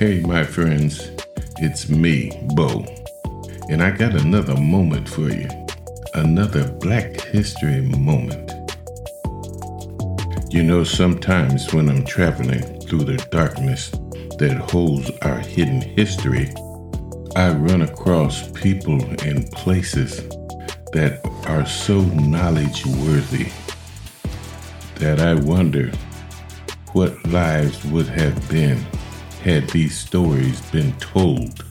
Hey, my friends, it's me, Bo, and I got another moment for you. Another Black History moment. You know, sometimes when I'm traveling through the darkness that holds our hidden history, I run across people and places that are so knowledge worthy that I wonder what lives would have been had these stories been told.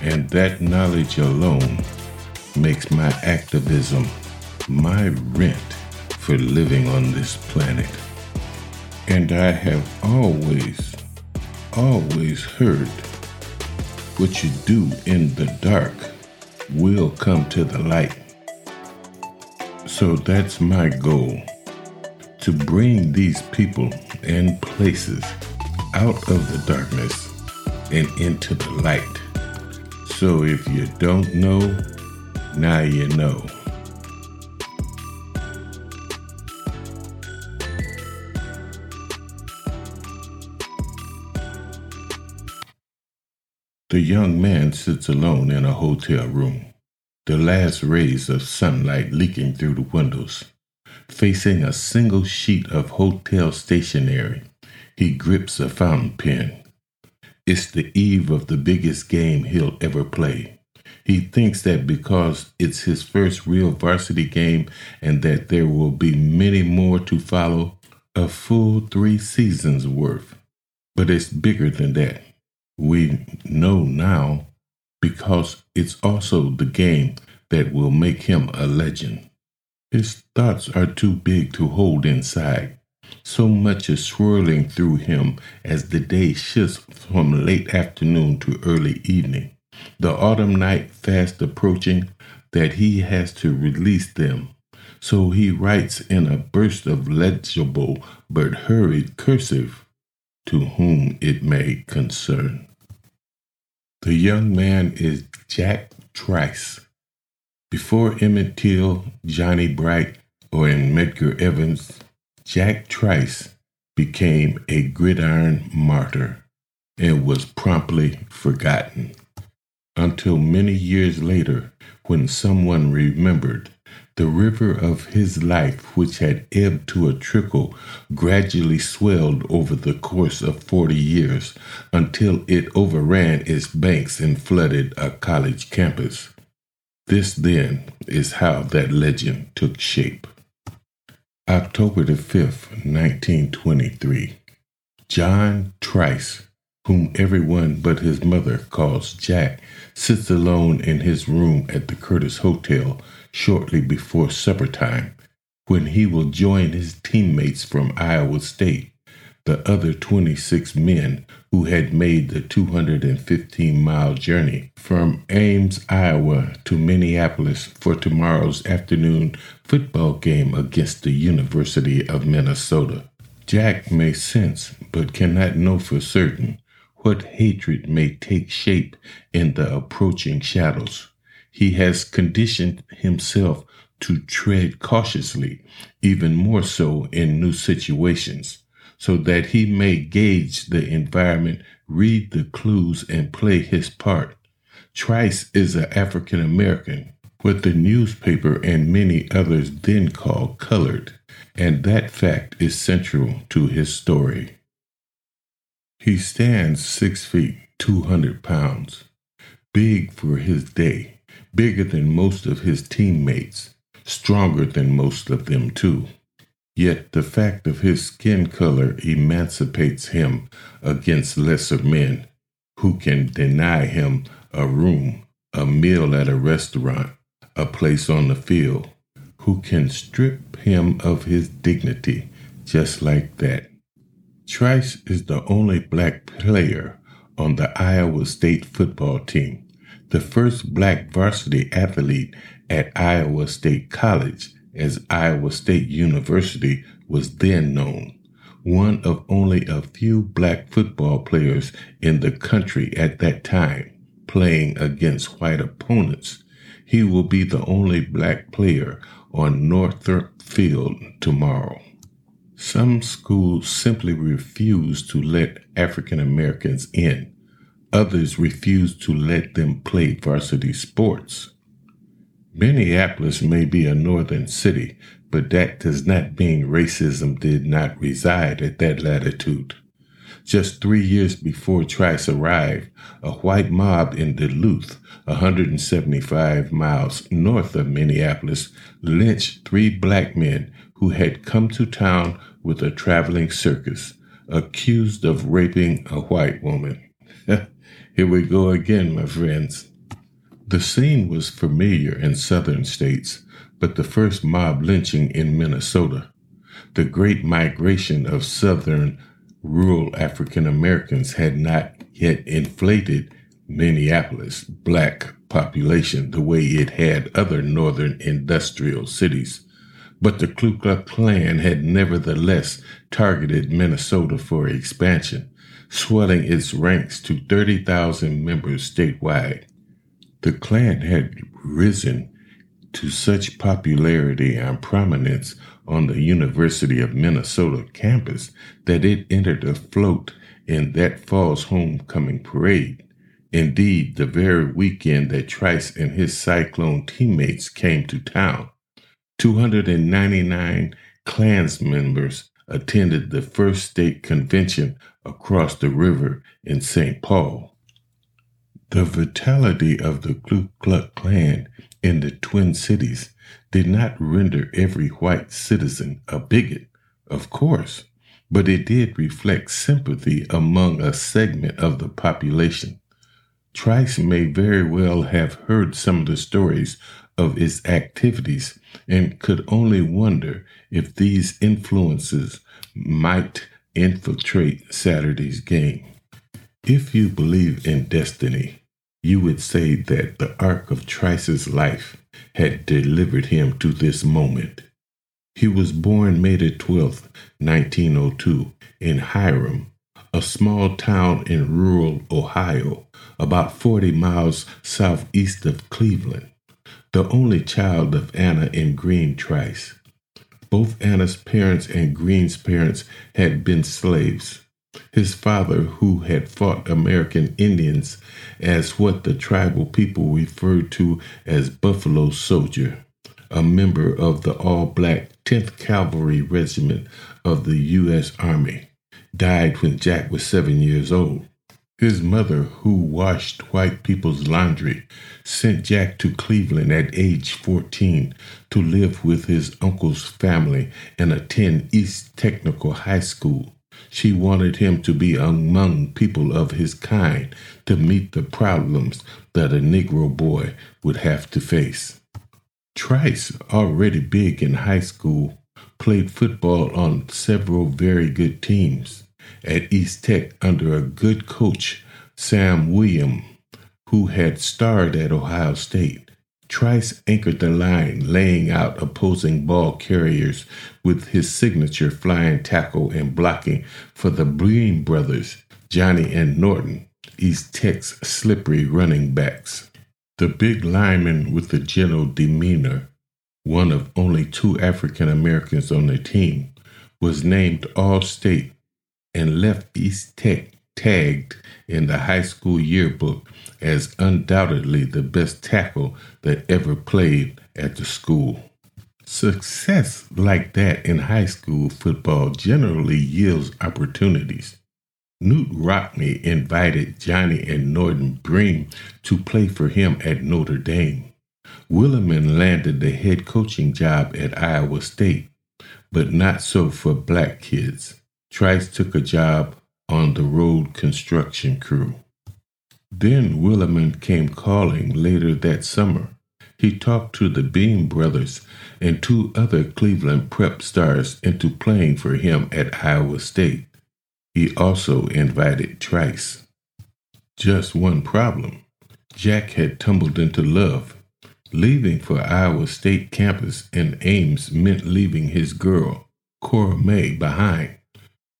And that knowledge alone makes my activism my rent for living on this planet. And I have always, always heard what you do in the dark will come to the light. So that's my goal to bring these people and places out of the darkness and into the light. So if you don't know, now you know. The young man sits alone in a hotel room, the last rays of sunlight leaking through the windows. Facing a single sheet of hotel stationery, he grips a fountain pen. It's the eve of the biggest game he'll ever play. He thinks that because it's his first real varsity game and that there will be many more to follow, a full three seasons worth. But it's bigger than that. We know now because it's also the game that will make him a legend. His thoughts are too big to hold inside. So much is swirling through him as the day shifts from late afternoon to early evening. The autumn night fast approaching that he has to release them. So he writes in a burst of legible but hurried cursive to whom it may concern. The young man is Jack Trice. Before Emmett Till, Johnny Bright, or in Medgar Evers, Jack Trice became a gridiron martyr and was promptly forgotten. Until many years later, when someone remembered the river of his life, which had ebbed to a trickle, gradually swelled over the course of forty years until it overran its banks and flooded a college campus. This, then, is how that legend took shape. October the 5th, 1923. John Trice, whom everyone but his mother calls Jack, sits alone in his room at the Curtis Hotel shortly before supper time, when he will join his teammates from Iowa State, the other 26 men who had made the 215 mile journey from Ames, Iowa to Minneapolis for tomorrow's afternoon football game against the University of Minnesota. Jack may sense, but cannot know for certain, what hatred may take shape in the approaching shadows. He has conditioned himself to tread cautiously, even more so in new situations, so that he may gauge the environment, read the clues, and play his part. Trice is an African American, what the newspaper and many others then called colored, and that fact is central to his story. He stands six feet, 200 pounds, big for his day bigger than most of his teammates, stronger than most of them, too. Yet the fact of his skin color emancipates him against lesser men who can deny him a room, a meal at a restaurant, a place on the field, who can strip him of his dignity just like that. Trice is the only black player on the Iowa State football team the first black varsity athlete at Iowa State College, as Iowa State University was then known, one of only a few black football players in the country at that time, playing against white opponents. He will be the only black player on Northrop Field tomorrow. Some schools simply refuse to let African Americans in. Others refuse to let them play varsity sports. Minneapolis may be a northern city, but that does not mean racism did not reside at that latitude. Just three years before Trice arrived, a white mob in Duluth, 175 miles north of Minneapolis, lynched three black men who had come to town with a traveling circus, accused of raping a white woman. Here we go again, my friends. The scene was familiar in southern states, but the first mob lynching in Minnesota, the great migration of southern rural African Americans had not yet inflated Minneapolis' black population the way it had other northern industrial cities. But the Ku Klux Klan had nevertheless targeted Minnesota for expansion, swelling its ranks to 30,000 members statewide. The Klan had risen to such popularity and prominence on the University of Minnesota campus that it entered a float in that fall's homecoming parade. Indeed, the very weekend that Trice and his Cyclone teammates came to town, 299 Klans members attended the first state convention across the river in St. Paul. The vitality of the Ku Klux Klan in the Twin Cities did not render every white citizen a bigot, of course, but it did reflect sympathy among a segment of the population. Trice may very well have heard some of the stories of its activities and could only wonder if these influences might infiltrate Saturday's game. If you believe in destiny, you would say that the arc of Trice's life had delivered him to this moment. He was born May 12, 1902, in Hiram, a small town in rural Ohio, about 40 miles southeast of Cleveland, the only child of Anna and Green Trice. Both Anna's parents and Green's parents had been slaves. His father, who had fought American Indians as what the tribal people referred to as Buffalo Soldier, a member of the all black 10th Cavalry Regiment of the U.S. Army, died when Jack was seven years old. His mother, who washed white people's laundry, sent Jack to Cleveland at age 14 to live with his uncle's family and attend East Technical High School. She wanted him to be among people of his kind to meet the problems that a Negro boy would have to face. Trice, already big in high school, played football on several very good teams at East Tech under a good coach, Sam Willaman, who had starred at Ohio State. Trice anchored the line, laying out opposing ball carriers with his signature flying tackle and blocking for the Behm brothers, Johnny and Norton, East Tech's slippery running backs. The big lineman with the gentle demeanor, one of only two African Americans on the team, was named All State and left East Tech tagged in the high school yearbook as undoubtedly the best tackle that ever played at the school. Success like that in high school football generally yields opportunities. Knute Rockne invited Johnny and Norton Behm to play for him at Notre Dame. Willaman landed the head coaching job at Iowa State, but not so for black kids. Trice took a job on the road construction crew. Then Willaman came calling later that summer. He talked to the Behm brothers and two other Cleveland prep stars into playing for him at Iowa State. He also invited Trice. Just one problem Jack had tumbled into love. Leaving for Iowa State campus in Ames meant leaving his girl, Cora May, behind.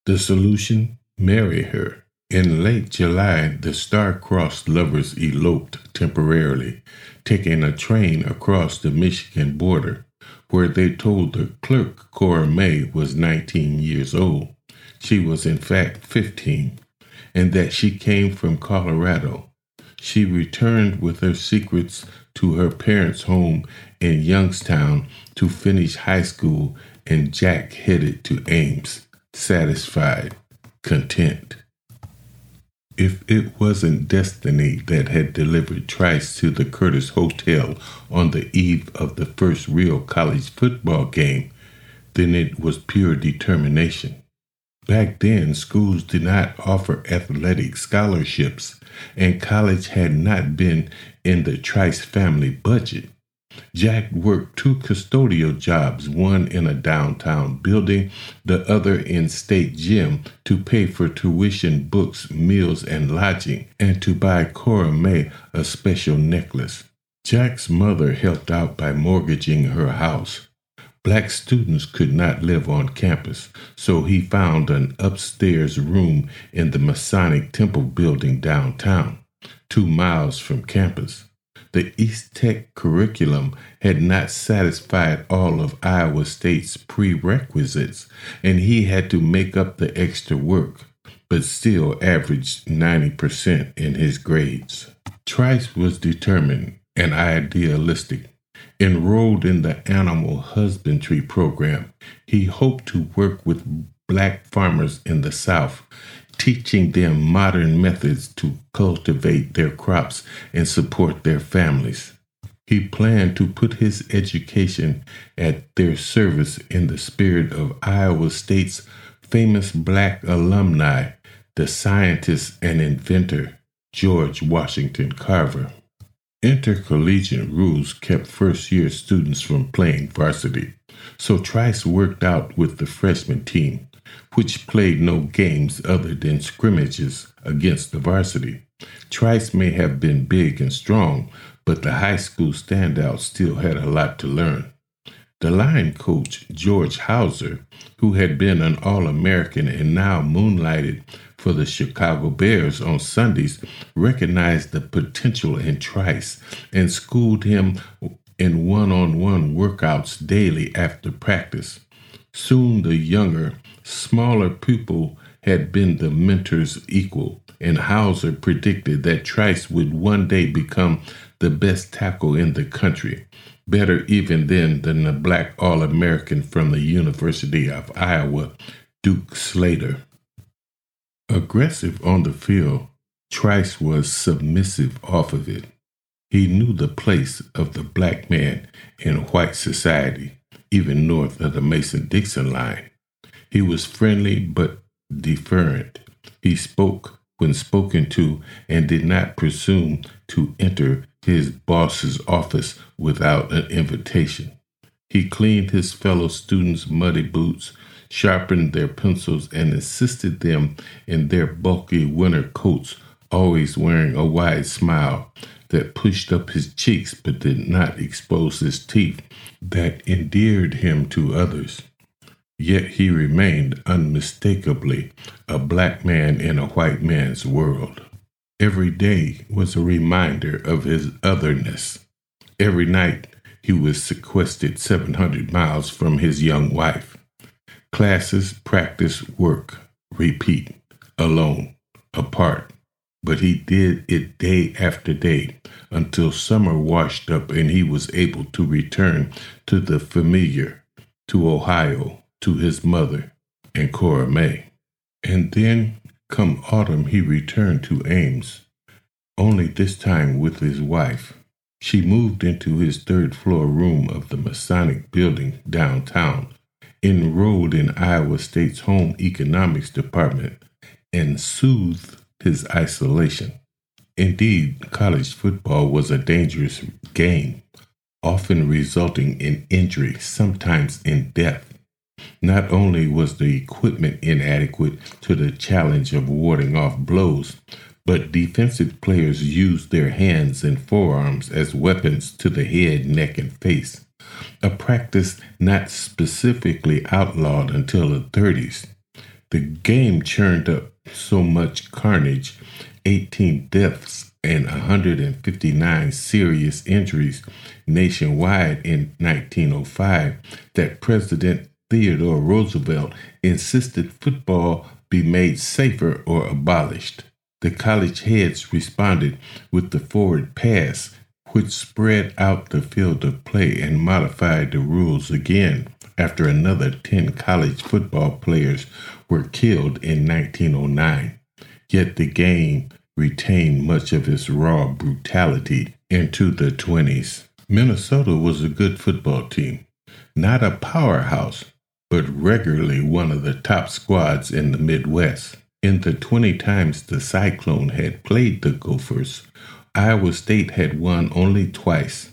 The solution? Marry her. In late July, the star-crossed lovers eloped temporarily, taking a train across the Michigan border, where they told the clerk Cora May was 19 years old. She was in fact 15, and that she came from Colorado. She returned with her secrets to her parents' home in Youngstown to finish high school, and Jack headed to Ames, satisfied, content. If it wasn't destiny that had delivered Trice to the Curtis Hotel on the eve of the first real college football game, then it was pure determination. Back then, schools did not offer athletic scholarships, and college had not been in the Trice family budget. Jack worked two custodial jobs, one in a downtown building, the other in state gym, to pay for tuition, books, meals, and lodging, and to buy Cora May a special necklace. Jack's mother helped out by mortgaging her house. Black students could not live on campus, so he found an upstairs room in the Masonic Temple building downtown, two miles from campus. The East Tech curriculum had not satisfied all of Iowa State's prerequisites, and he had to make up the extra work, but still averaged 90% in his grades. Trice was determined and idealistic Enrolled in the animal husbandry program, he hoped to work with black farmers in the South, teaching them modern methods to cultivate their crops and support their families. He planned to put his education at their service in the spirit of Iowa State's famous black alumni, the scientist and inventor George Washington Carver. Intercollegiate rules kept first year students from playing varsity, so Trice worked out with the freshman team, which played no games other than scrimmages against the varsity. Trice may have been big and strong, but the high school standout still had a lot to learn. The line coach, George Hauser, who had been an All American and now moonlighted for the Chicago Bears on Sundays, recognized the potential in Trice and schooled him in one on one workouts daily after practice. Soon the younger, smaller pupil had been the mentor's equal, and Hauser predicted that Trice would one day become the best tackle in the country better even then than the black All American from the University of Iowa, Duke Slater. Aggressive on the field, Trice was submissive off of it. He knew the place of the black man in white society, even north of the Mason Dixon line. He was friendly but deferent. He spoke when spoken to and did not presume to enter his boss's office without an invitation. He cleaned his fellow students' muddy boots, sharpened their pencils, and assisted them in their bulky winter coats, always wearing a wide smile that pushed up his cheeks but did not expose his teeth, that endeared him to others. Yet he remained unmistakably a black man in a white man's world. Every day was a reminder of his otherness. Every night he was sequestered 700 miles from his young wife. Classes, practice, work, repeat, alone, apart. But he did it day after day until summer washed up and he was able to return to the familiar, to Ohio, to his mother, and Cora May. And then Come autumn, he returned to Ames, only this time with his wife. She moved into his third floor room of the Masonic building downtown, enrolled in Iowa State's home economics department, and soothed his isolation. Indeed, college football was a dangerous game, often resulting in injury, sometimes in death. Not only was the equipment inadequate to the challenge of warding off blows, but defensive players used their hands and forearms as weapons to the head, neck, and face, a practice not specifically outlawed until the 30s. The game churned up so much carnage, 18 deaths and 159 serious injuries nationwide in 1905 that President Theodore Roosevelt insisted football be made safer or abolished. The college heads responded with the forward pass, which spread out the field of play and modified the rules again after another 10 college football players were killed in 1909. Yet the game retained much of its raw brutality into the 20s. Minnesota was a good football team, not a powerhouse, but regularly one of the top squads in the Midwest. In the 20 times the Cyclone had played the Gophers, Iowa State had won only twice,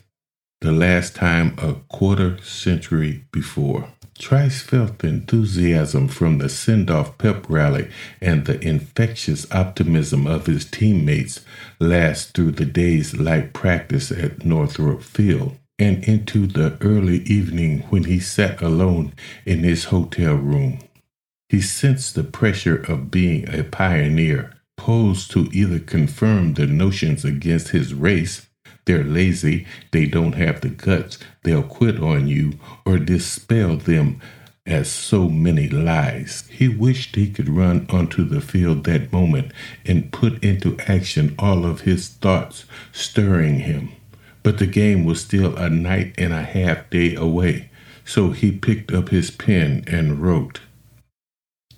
the last time a quarter century before. Trice felt the enthusiasm from the send off pep rally and the infectious optimism of his teammates last through the day's light practice at Northrop Field and into the early evening when he sat alone in his hotel room. He sensed the pressure of being a pioneer, posed to either confirm the notions against his race they're lazy, they don't have the guts, they'll quit on you, or dispel them as so many lies. He wished he could run onto the field that moment and put into action all of his thoughts stirring him. But the game was still a night and a half day away, so he picked up his pen and wrote,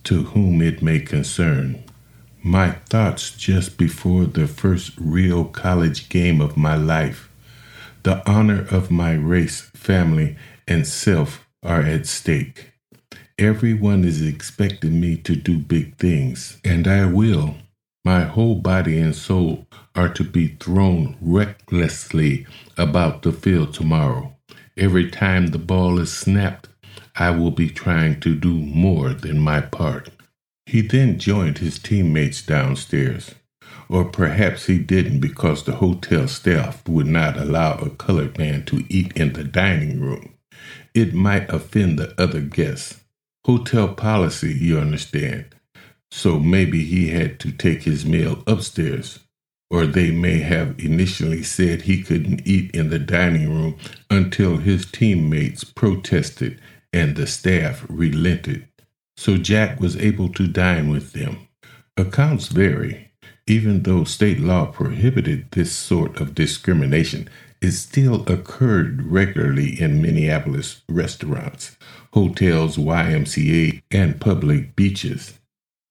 To whom it may concern. My thoughts just before the first real college game of my life. The honor of my race, family, and self are at stake. Everyone is expecting me to do big things, and I will. My whole body and soul are to be thrown recklessly about the field tomorrow. Every time the ball is snapped, I will be trying to do more than my part. He then joined his teammates downstairs. Or perhaps he didn't because the hotel staff would not allow a colored man to eat in the dining room. It might offend the other guests. Hotel policy, you understand. So maybe he had to take his meal upstairs. Or they may have initially said he couldn't eat in the dining room until his teammates protested and the staff relented so Jack was able to dine with them. Accounts vary. Even though state law prohibited this sort of discrimination, it still occurred regularly in Minneapolis restaurants, hotels, YMCA, and public beaches.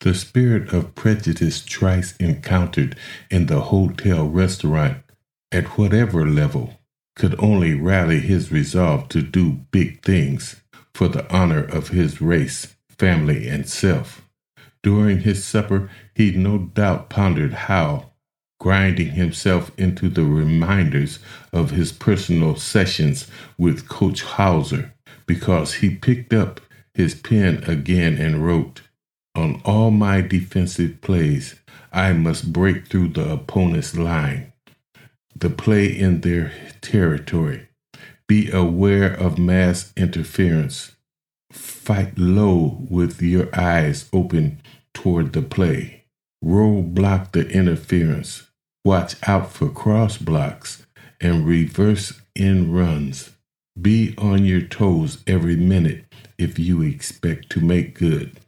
The spirit of prejudice Trice encountered in the hotel restaurant, at whatever level, could only rally his resolve to do big things for the honor of his race family, and self. During his supper, he no doubt pondered how, grinding himself into the reminders of his personal sessions with Coach Hauser, because he picked up his pen again and wrote, On all my defensive plays, I must break through the opponent's line, the play in their territory. Be aware of mass interference Fight low with your eyes open toward the play. Roll block the interference. Watch out for cross blocks and reverse in runs. Be on your toes every minute if you expect to make good.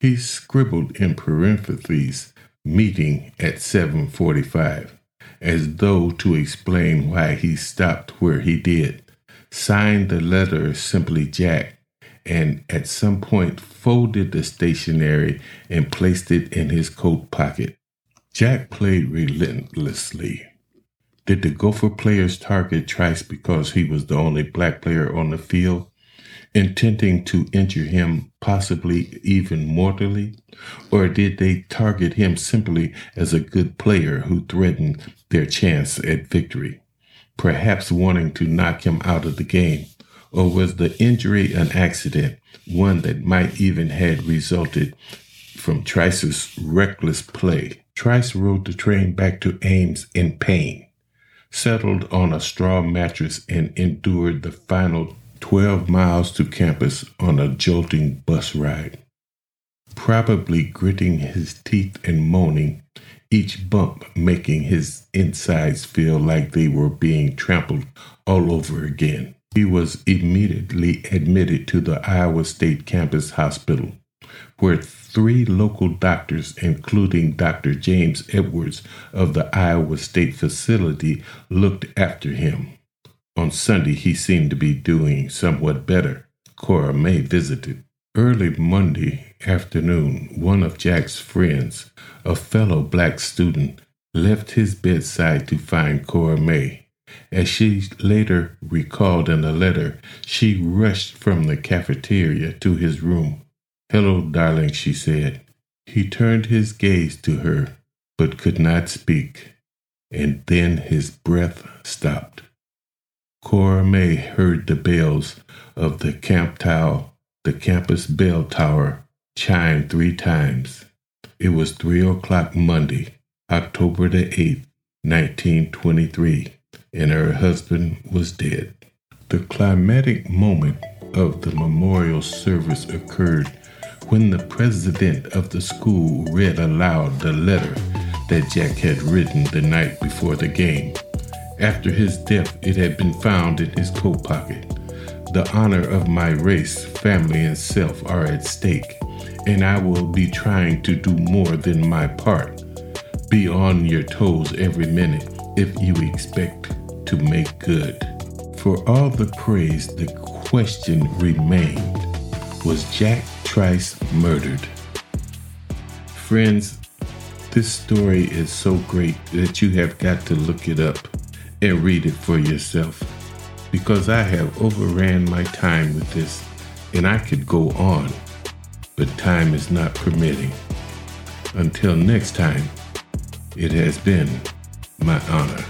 He scribbled in parentheses, meeting at 745, as though to explain why he stopped where he did. Signed the letter simply Jack, and at some point folded the stationery and placed it in his coat pocket. Jack played relentlessly. Did the Gopher players target Trice because he was the only black player on the field, intending to injure him, possibly even mortally? Or did they target him simply as a good player who threatened their chance at victory, perhaps wanting to knock him out of the game? Or was the injury an accident, one that might even had resulted from Trice's reckless play? Trice rode the train back to Ames in pain, settled on a straw mattress, and endured the final 12 miles to campus on a jolting bus ride. probably gritting his teeth and moaning, each bump making his insides feel like they were being trampled all over again. He was immediately admitted to the Iowa State Campus Hospital, where three local doctors, including Dr. James Edwards of the Iowa State facility, looked after him. On Sunday, he seemed to be doing somewhat better. Cora May visited. Early Monday afternoon, one of Jack's friends, a fellow black student, left his bedside to find Cora May. As she later recalled in a letter, she rushed from the cafeteria to his room. Hello, darling, she said. He turned his gaze to her, but could not speak, and then his breath stopped. Cora May heard the bells of the camp tower, the campus bell tower, chime three times. It was three o'clock Monday, October the 8th, 1923, and her husband was dead. The climatic moment of the memorial service occurred when the president of the school read aloud the letter that Jack had written the night before the game. After his death, it had been found in his coat pocket. The honor of my race, family, and self are at stake, and I will be trying to do more than my part. Be on your toes every minute if you expect to make good. For all the praise, the question remained was Jack Trice murdered. Friends, this story is so great that you have got to look it up and read it for yourself because I have overran my time with this and I could go on, but time is not permitting. Until next time, it has been my honor.